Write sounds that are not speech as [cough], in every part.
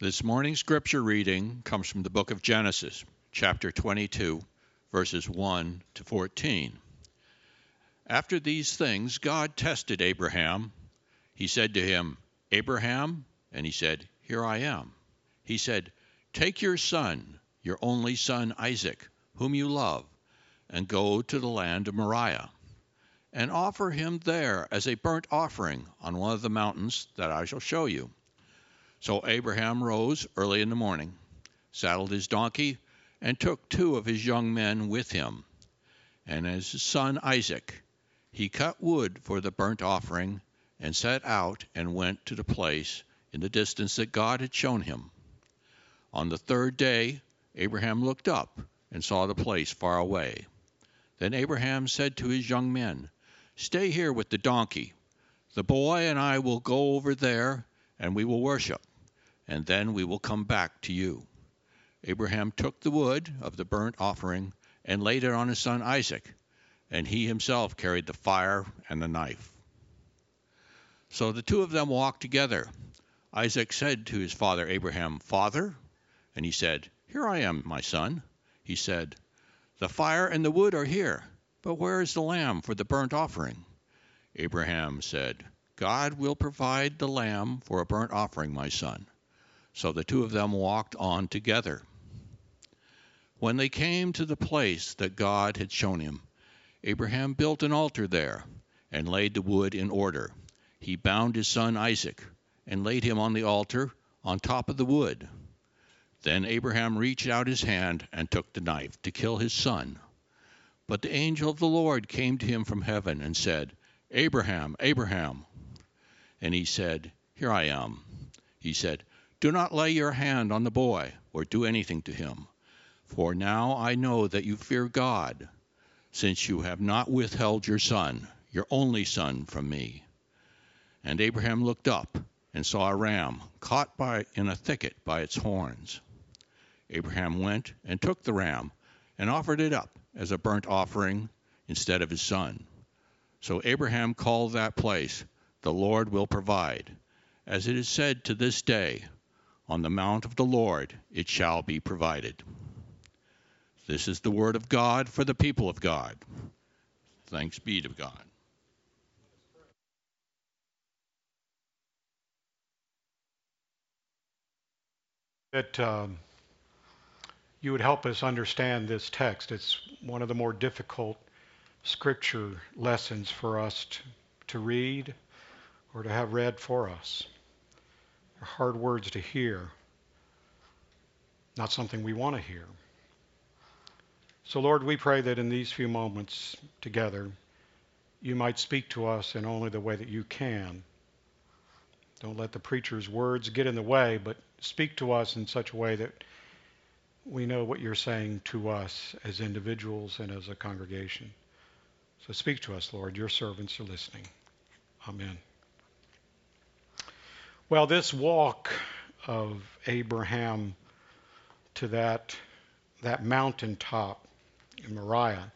This morning's scripture reading comes from the book of Genesis, chapter 22, verses 1 to 14. After these things, God tested Abraham. He said to him, Abraham, and he said, Here I am. He said, Take your son, your only son Isaac, whom you love, and go to the land of Moriah, and offer him there as a burnt offering on one of the mountains that I shall show you. So Abraham rose early in the morning, saddled his donkey, and took two of his young men with him, and his son Isaac. He cut wood for the burnt offering, and set out and went to the place in the distance that God had shown him. On the third day, Abraham looked up and saw the place far away. Then Abraham said to his young men, Stay here with the donkey. The boy and I will go over there, and we will worship and then we will come back to you. Abraham took the wood of the burnt offering and laid it on his son Isaac, and he himself carried the fire and the knife. So the two of them walked together. Isaac said to his father Abraham, Father? And he said, Here I am, my son. He said, The fire and the wood are here, but where is the lamb for the burnt offering? Abraham said, God will provide the lamb for a burnt offering, my son. So the two of them walked on together. When they came to the place that God had shown him, Abraham built an altar there and laid the wood in order. He bound his son Isaac and laid him on the altar on top of the wood. Then Abraham reached out his hand and took the knife to kill his son. But the angel of the Lord came to him from heaven and said, Abraham, Abraham. And he said, Here I am. He said, do not lay your hand on the boy or do anything to him. For now I know that you fear God, since you have not withheld your son, your only son, from me. And Abraham looked up and saw a ram caught by, in a thicket by its horns. Abraham went and took the ram and offered it up as a burnt offering instead of his son. So Abraham called that place, The Lord will provide, as it is said to this day, on the mount of the Lord it shall be provided. This is the word of God for the people of God. Thanks be to God. That um, you would help us understand this text. It's one of the more difficult scripture lessons for us to, to read or to have read for us. Hard words to hear, not something we want to hear. So, Lord, we pray that in these few moments together, you might speak to us in only the way that you can. Don't let the preacher's words get in the way, but speak to us in such a way that we know what you're saying to us as individuals and as a congregation. So speak to us, Lord. Your servants are listening. Amen. Well, this walk of Abraham to that, that mountaintop in Moriah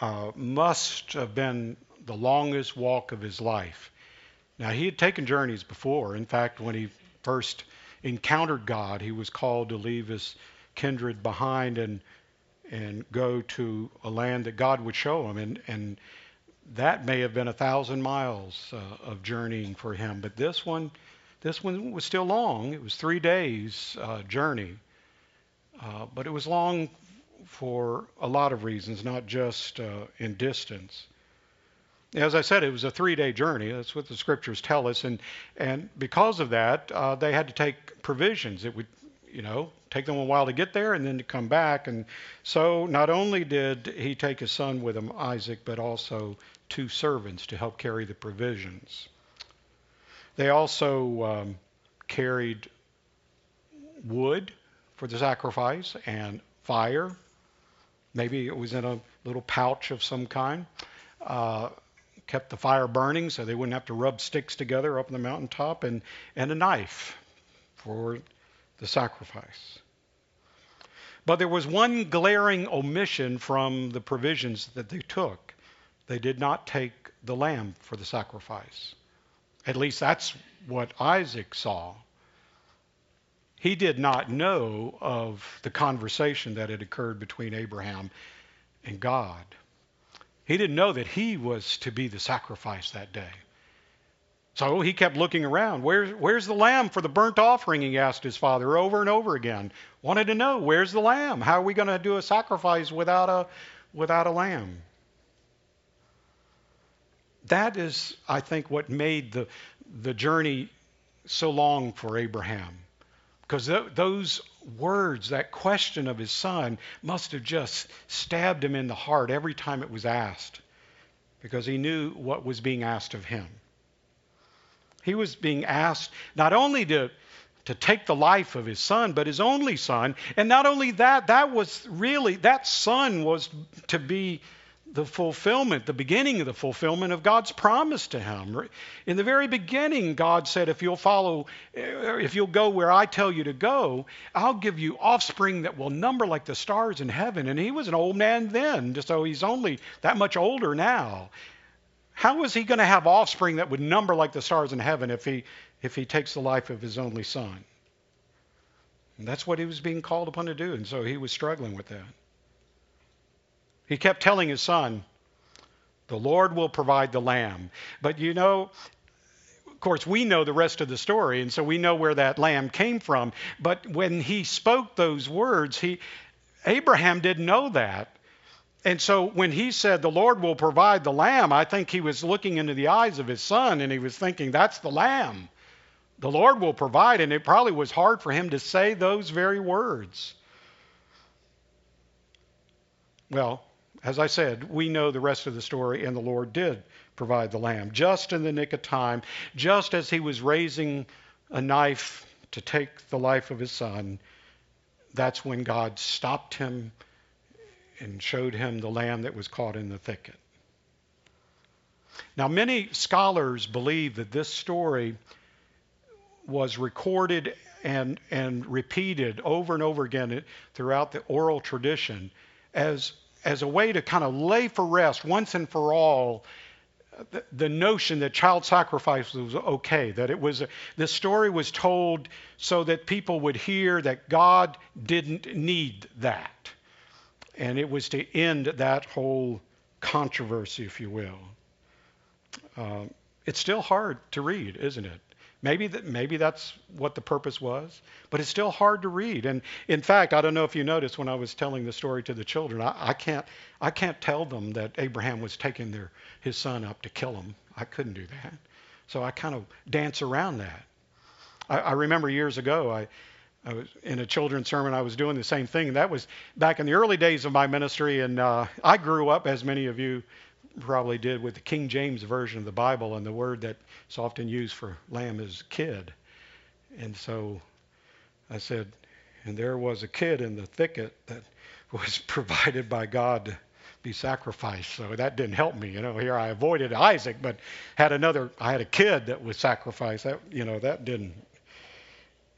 uh, must have been the longest walk of his life. Now, he had taken journeys before. In fact, when he first encountered God, he was called to leave his kindred behind and and go to a land that God would show him. And, and that may have been a thousand miles uh, of journeying for him. But this one, this one was still long. It was three days uh, journey, uh, but it was long for a lot of reasons, not just uh, in distance. As I said, it was a three-day journey. That's what the scriptures tell us, and and because of that, uh, they had to take provisions. It would, you know, take them a while to get there and then to come back. And so, not only did he take his son with him, Isaac, but also two servants to help carry the provisions. They also um, carried wood for the sacrifice and fire. Maybe it was in a little pouch of some kind. Uh, kept the fire burning so they wouldn't have to rub sticks together up on the mountaintop, and, and a knife for the sacrifice. But there was one glaring omission from the provisions that they took. They did not take the lamb for the sacrifice. At least that's what Isaac saw. he did not know of the conversation that had occurred between Abraham and God. He didn't know that he was to be the sacrifice that day. So he kept looking around. Where's, where's the lamb for the burnt offering? He asked his father over and over again. Wanted to know, where's the lamb? How are we going to do a sacrifice without a, without a lamb? That is, I think, what made the, the journey so long for Abraham. Because th- those words, that question of his son, must have just stabbed him in the heart every time it was asked. Because he knew what was being asked of him. He was being asked not only to, to take the life of his son, but his only son. And not only that, that was really, that son was to be the fulfillment, the beginning of the fulfillment of God's promise to him. In the very beginning, God said, if you'll follow, eh, if you'll go where I tell you to go, I'll give you offspring that will number like the stars in heaven. And he was an old man then, so he's only that much older now. How was he going to have offspring that would number like the stars in heaven if he, if he takes the life of his only son? And that's what he was being called upon to do, and so he was struggling with that. He kept telling his son, The Lord will provide the lamb. But you know, of course, we know the rest of the story, and so we know where that lamb came from. But when he spoke those words, he Abraham didn't know that. And so when he said, The Lord will provide the lamb, I think he was looking into the eyes of his son and he was thinking, That's the lamb. The Lord will provide. And it probably was hard for him to say those very words. Well, as I said, we know the rest of the story, and the Lord did provide the lamb just in the nick of time, just as he was raising a knife to take the life of his son. That's when God stopped him and showed him the lamb that was caught in the thicket. Now, many scholars believe that this story was recorded and, and repeated over and over again throughout the oral tradition as, as a way to kind of lay for rest once and for all the, notion that child sacrifice was okay, that it was, the story was told so that people would hear that God didn't need that and it was to end that whole controversy, if you will. Uh, it's still hard to read, isn't it? Maybe that maybe that's what the purpose was, but it's still hard to read. And in fact, I don't know if you noticed when I was telling the story to the children, I, I can't I can't tell them that Abraham was taking their his son up to kill him. I couldn't do that. So I kind of dance around that. I, I remember years ago I I was in a children's sermon. I was doing the same thing. That was back in the early days of my ministry, and uh, I grew up, as many of you probably did, with the King James version of the Bible, and the word that's often used for lamb is kid. And so I said, and there was a kid in the thicket that [laughs] was provided by God to be sacrificed. So that didn't help me. You know, here I avoided Isaac, but had another. I had a kid that was sacrificed. That you know that didn't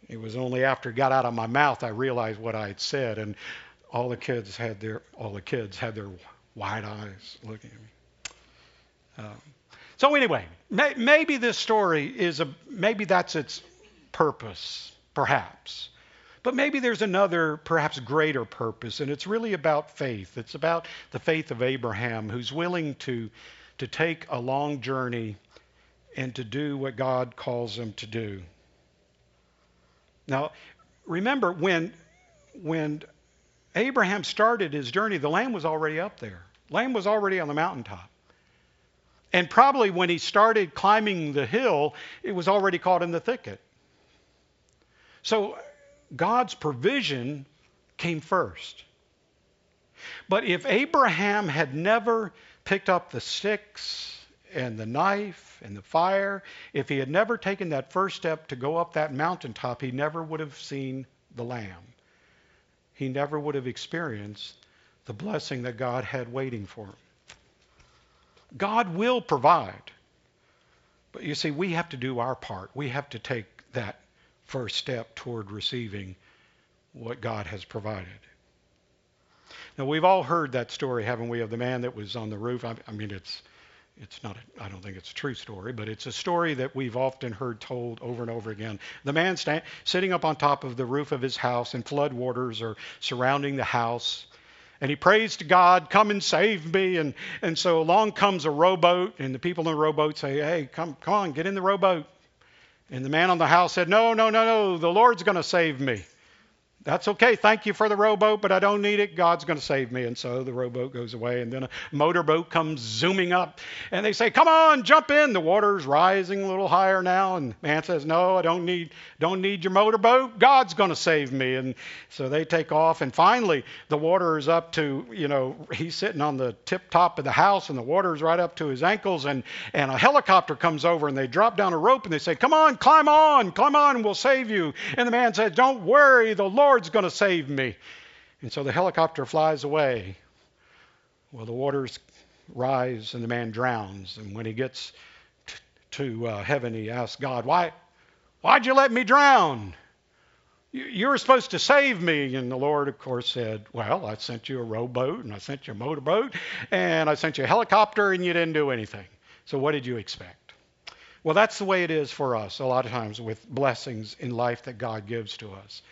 it was only after it got out of my mouth I realized what I had said, and all the kids had their all the kids had their wide eyes looking at me. Um, so anyway, may, maybe this story is a maybe that's its purpose, perhaps. But maybe there's another, perhaps greater purpose, and it's really about faith. It's about the faith of Abraham, who's willing to, to take a long journey and to do what God calls him to do. Now, remember when when Abraham started his journey, the lamb was already up there. Lamb was already on the mountaintop. And probably when he started climbing the hill, it was already caught in the thicket. So God's provision came first. But if Abraham had never picked up the sticks and the knife and the fire, if he had never taken that first step to go up that mountaintop, he never would have seen the Lamb. He never would have experienced the blessing that God had waiting for him. God will provide. But you see, we have to do our part. We have to take that first step toward receiving what God has provided. Now, we've all heard that story, haven't we, of the man that was on the roof? I, mean, it's it's not, I don't think it's a true story, but it's a story that we've often heard told over and over again. The man sta- sitting up on top of the roof of his house, and flood waters are surrounding the house. And he prays to God, come and save me. And, and so along comes a rowboat, and the people in the rowboat say, hey, come, come on, get in the rowboat. And the man on the house said, no, no, no, no, the Lord's going to save me. That's okay. Thank you for the rowboat, but I don't need it. God's going to save me. And so the rowboat goes away, and then a motorboat comes zooming up, and they say, "Come on, jump in." The water's rising a little higher now, and man says, "No, I don't need don't need your motorboat. God's going to save me." And so they take off, and finally the water is up to you know he's sitting on the tip top of the house, and the water is right up to his ankles, and and a helicopter comes over, and they drop down a rope, and they say, "Come on, climb on, climb on, we'll save you." And the man says, "Don't worry, the Lord." Lord's going to save me. And so the helicopter flies away. Well, the waters rise and the man drowns. And when he gets t- to uh, heaven, he asks God, Why, Why'd you let me drown? You, you were supposed to save me. And the Lord, of course, said, Well, I sent you a rowboat and I sent you a motorboat and I sent you a helicopter and you didn't do anything. So what did you expect? Well, that's the way it is for us a lot of times with blessings in life that God gives to us.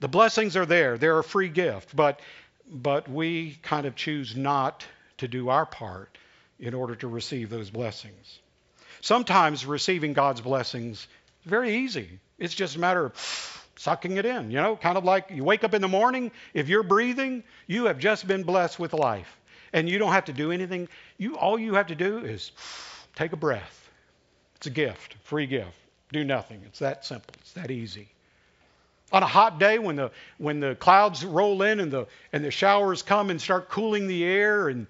The blessings are there. They're a free gift, but but we kind of choose not to do our part in order to receive those blessings. Sometimes receiving God's blessings is very easy. It's just a matter of sucking it in, you know, kind of like you wake up in the morning, if you're breathing, you have just been blessed with life. And you don't have to do anything. You all you have to do is take a breath. It's a gift, free gift. Do nothing. It's that simple. It's that easy. On a hot day when the when the clouds roll in and the and the showers come and start cooling the air and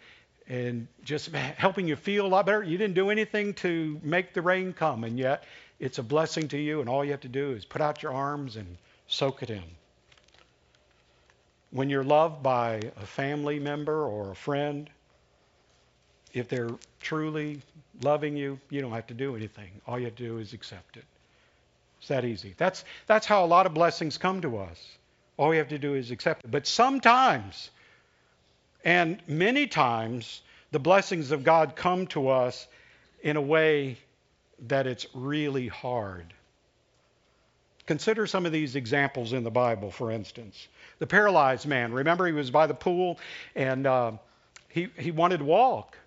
and just helping you feel a lot better. You didn't do anything to make the rain come, and yet it's a blessing to you, and all you have to do is put out your arms and soak it in. When you're loved by a family member or a friend, if they're truly loving you, you don't have to do anything. All you have to do is accept it. It's that easy. That's, that's how a lot of blessings come to us. All we have to do is accept it. But sometimes, and many times, the blessings of God come to us in a way that it's really hard. Consider some of these examples in the Bible, for instance. The paralyzed man, remember he was by the pool and uh, he, he wanted to walk.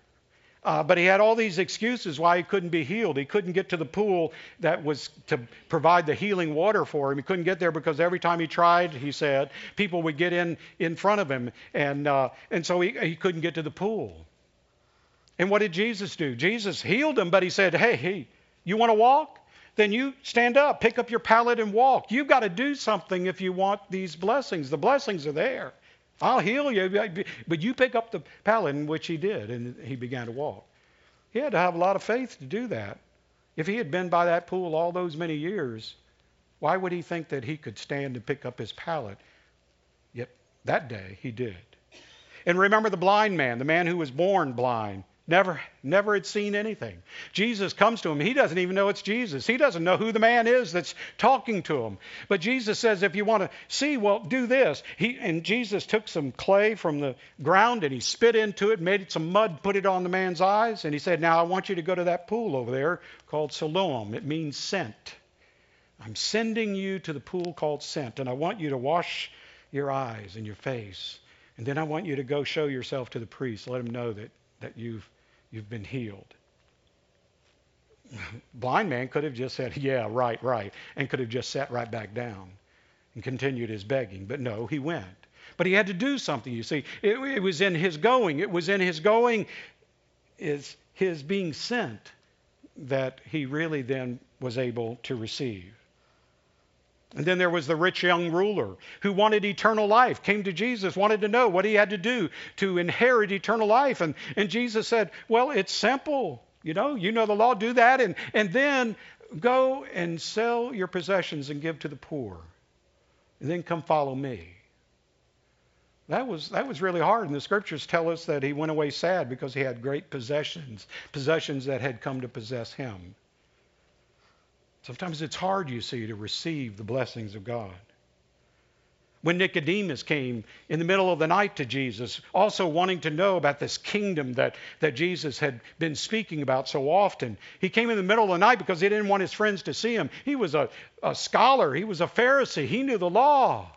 Uh, but he had all these excuses why he couldn't be healed. He couldn't get to the pool that was to provide the healing water for him. He couldn't get there because every time he tried, he said, people would get in in front of him, and uh, and so he, he couldn't get to the pool. And what did Jesus do? Jesus healed him, but he said, "Hey, hey, you want to walk? Then you stand up, pick up your pallet, and walk. You've got to do something if you want these blessings. The blessings are there." I'll heal you. But you pick up the pallet, which he did, and he began to walk. He had to have a lot of faith to do that. If he had been by that pool all those many years, why would he think that he could stand and pick up his pallet? Yet that day he did. And remember the blind man, the man who was born blind. Never, never had seen anything. Jesus comes to him. He doesn't even know it's Jesus. He doesn't know who the man is that's talking to him. But Jesus says, if you want to see, well, do this. He, and Jesus took some clay from the ground and he spit into it, made it some mud, put it on the man's eyes, and he said, now I want you to go to that pool over there called Siloam. It means sent. I'm sending you to the pool called sent, and I want you to wash your eyes and your face. And then I want you to go show yourself to the priest. Let him know that, that you've You've been healed. Blind man could have just said, Yeah, right, right, and could have just sat right back down and continued his begging. But no, he went. But he had to do something, you see. It, it was in his going. It was in his going, is his being sent, that he really then was able to receive. And then there was the rich young ruler who wanted eternal life, came to Jesus, wanted to know what he had to do to inherit eternal life. And, and Jesus said, Well, it's simple. You know, you know the law, do that, and, and then go and sell your possessions and give to the poor. And then come follow me. That was, that was really hard. And the scriptures tell us that he went away sad because he had great possessions, possessions that had come to possess him. Sometimes it's hard, you see, to receive the blessings of God. When Nicodemus came in the middle of the night to Jesus, also wanting to know about this kingdom that, that Jesus had been speaking about so often, he came in the middle of the night because he didn't want his friends to see him. He was a, a scholar, he was a Pharisee, he knew the law.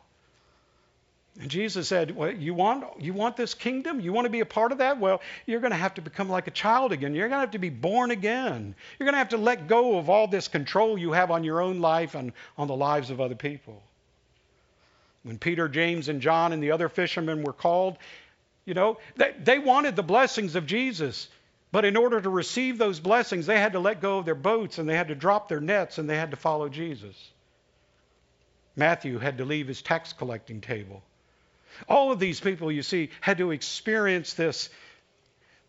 And Jesus said, well, you want, you want this kingdom? You want to be a part of that? Well, you're going to have to become like a child again. You're going to have to be born again. You're going to have to let go of all this control you have on your own life and on the lives of other people. When Peter, James, and John and the other fishermen were called, you know, they, they wanted the blessings of Jesus. But in order to receive those blessings, they had to let go of their boats and they had to drop their nets and they had to follow Jesus. Matthew had to leave his tax collecting table. All of these people, you see, had to experience this,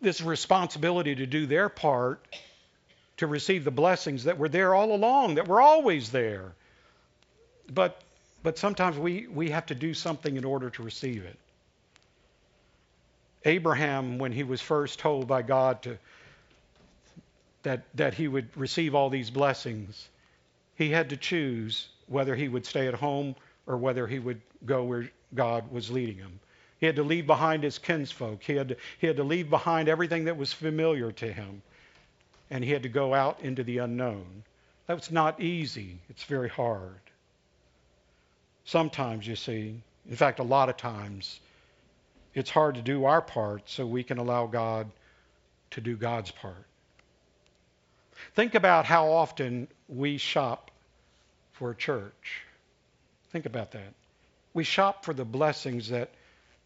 this responsibility to do their part to receive the blessings that were there all along, that were always there. But, but sometimes we, we have to do something in order to receive it. Abraham, when he was first told by God to, that, that he would receive all these blessings, he had to choose whether he would stay at home or whether he would go where God was leading him. He had to leave behind his kinsfolk. He had to, he had to leave behind everything that was familiar to him. And he had to go out into the unknown. That's not easy. It's very hard. Sometimes, you see, in fact, a lot of times, it's hard to do our part so we can allow God to do God's part. Think about how often we shop for a church. Think about that we shop for the blessings that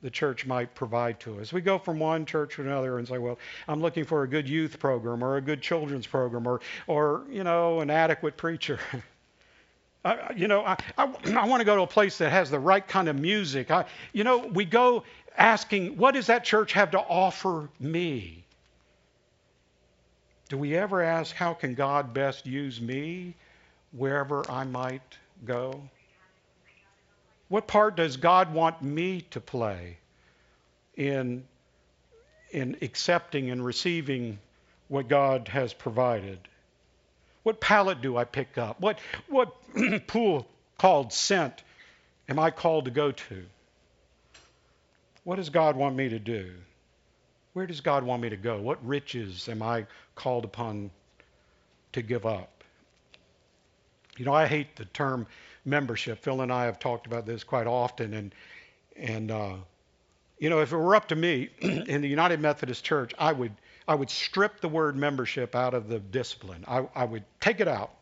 the church might provide to us. We go from one church to another and say, well, I'm looking for a good youth program or a good children's program or, or you know, an adequate preacher. [laughs] I, you know, I, I, I want to go to a place that has the right kind of music. I, you know, we go asking, what does that church have to offer me? Do we ever ask, how can God best use me wherever I might go? What part does God want me to play in, in accepting and receiving what God has provided? What pallet do I pick up? What, what [clears throat] pool called sent am I called to go to? What does God want me to do? Where does God want me to go? What riches am I called upon to give up? You know, I hate the term membership. Phil and I have talked about this quite often, and and uh, you know, if it were up to me [clears throat] in the United Methodist Church, I would I would strip the word membership out of the discipline. I, I would take it out.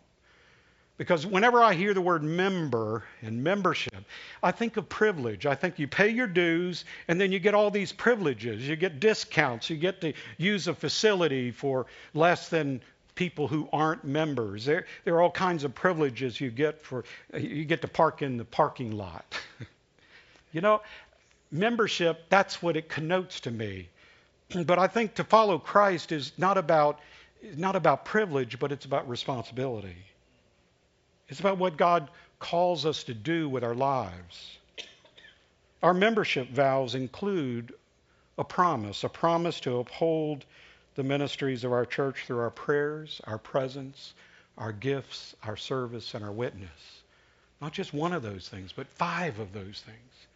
Because whenever I hear the word member and membership, I think of privilege. I think you pay your dues and then you get all these privileges. You get discounts. You get to use a facility for less than people who aren't members. There, there are all kinds of privileges you get for you get to park in the parking lot. [laughs] you know, membership, that's what it connotes to me. But I think to follow Christ is not about not about privilege, but it's about responsibility. It's about what God calls us to do with our lives. Our membership vows include a promise, a promise to uphold the ministries of our church through our prayers, our presence, our gifts, our service, and our witness. Not just one of those things, but five of those things.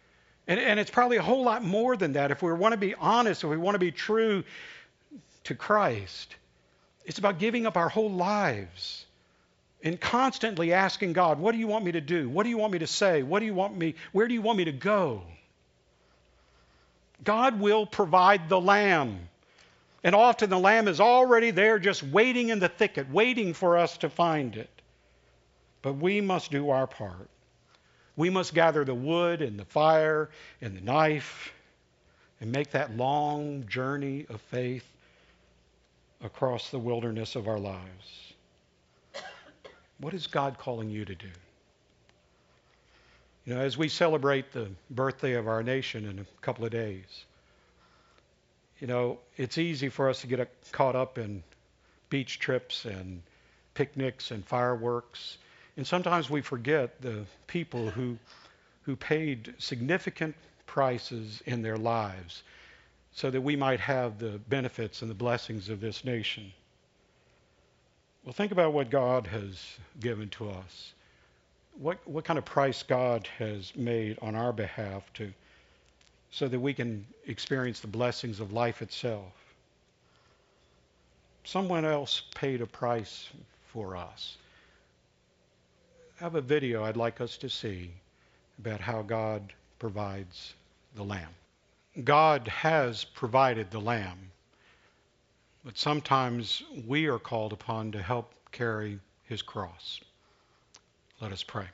And, and it's probably a whole lot more than that. If we want to be honest, if we want to be true to Christ, it's about giving up our whole lives and constantly asking God, what do you want me to do? What do you want me to say? What do you want me, where do you want me to go? God will provide the lamb. And often the lamb is already there, just waiting in the thicket, waiting for us to find it. But we must do our part. We must gather the wood and the fire and the knife and make that long journey of faith across the wilderness of our lives. What is God calling you to do? You know, as we celebrate the birthday of our nation in a couple of days, you know, it's easy for us to get caught up in beach trips and picnics and fireworks. And sometimes we forget the people who, who paid significant prices in their lives so that we might have the benefits and the blessings of this nation. Well, think about what God has given to us. what, what kind of price God has made on our behalf to, so that we can experience the blessings of life itself. Someone else paid a price for us. I have a video I'd like us to see about how God provides the lamb. God has provided the lamb, but sometimes we are called upon to help carry his cross. Let us pray.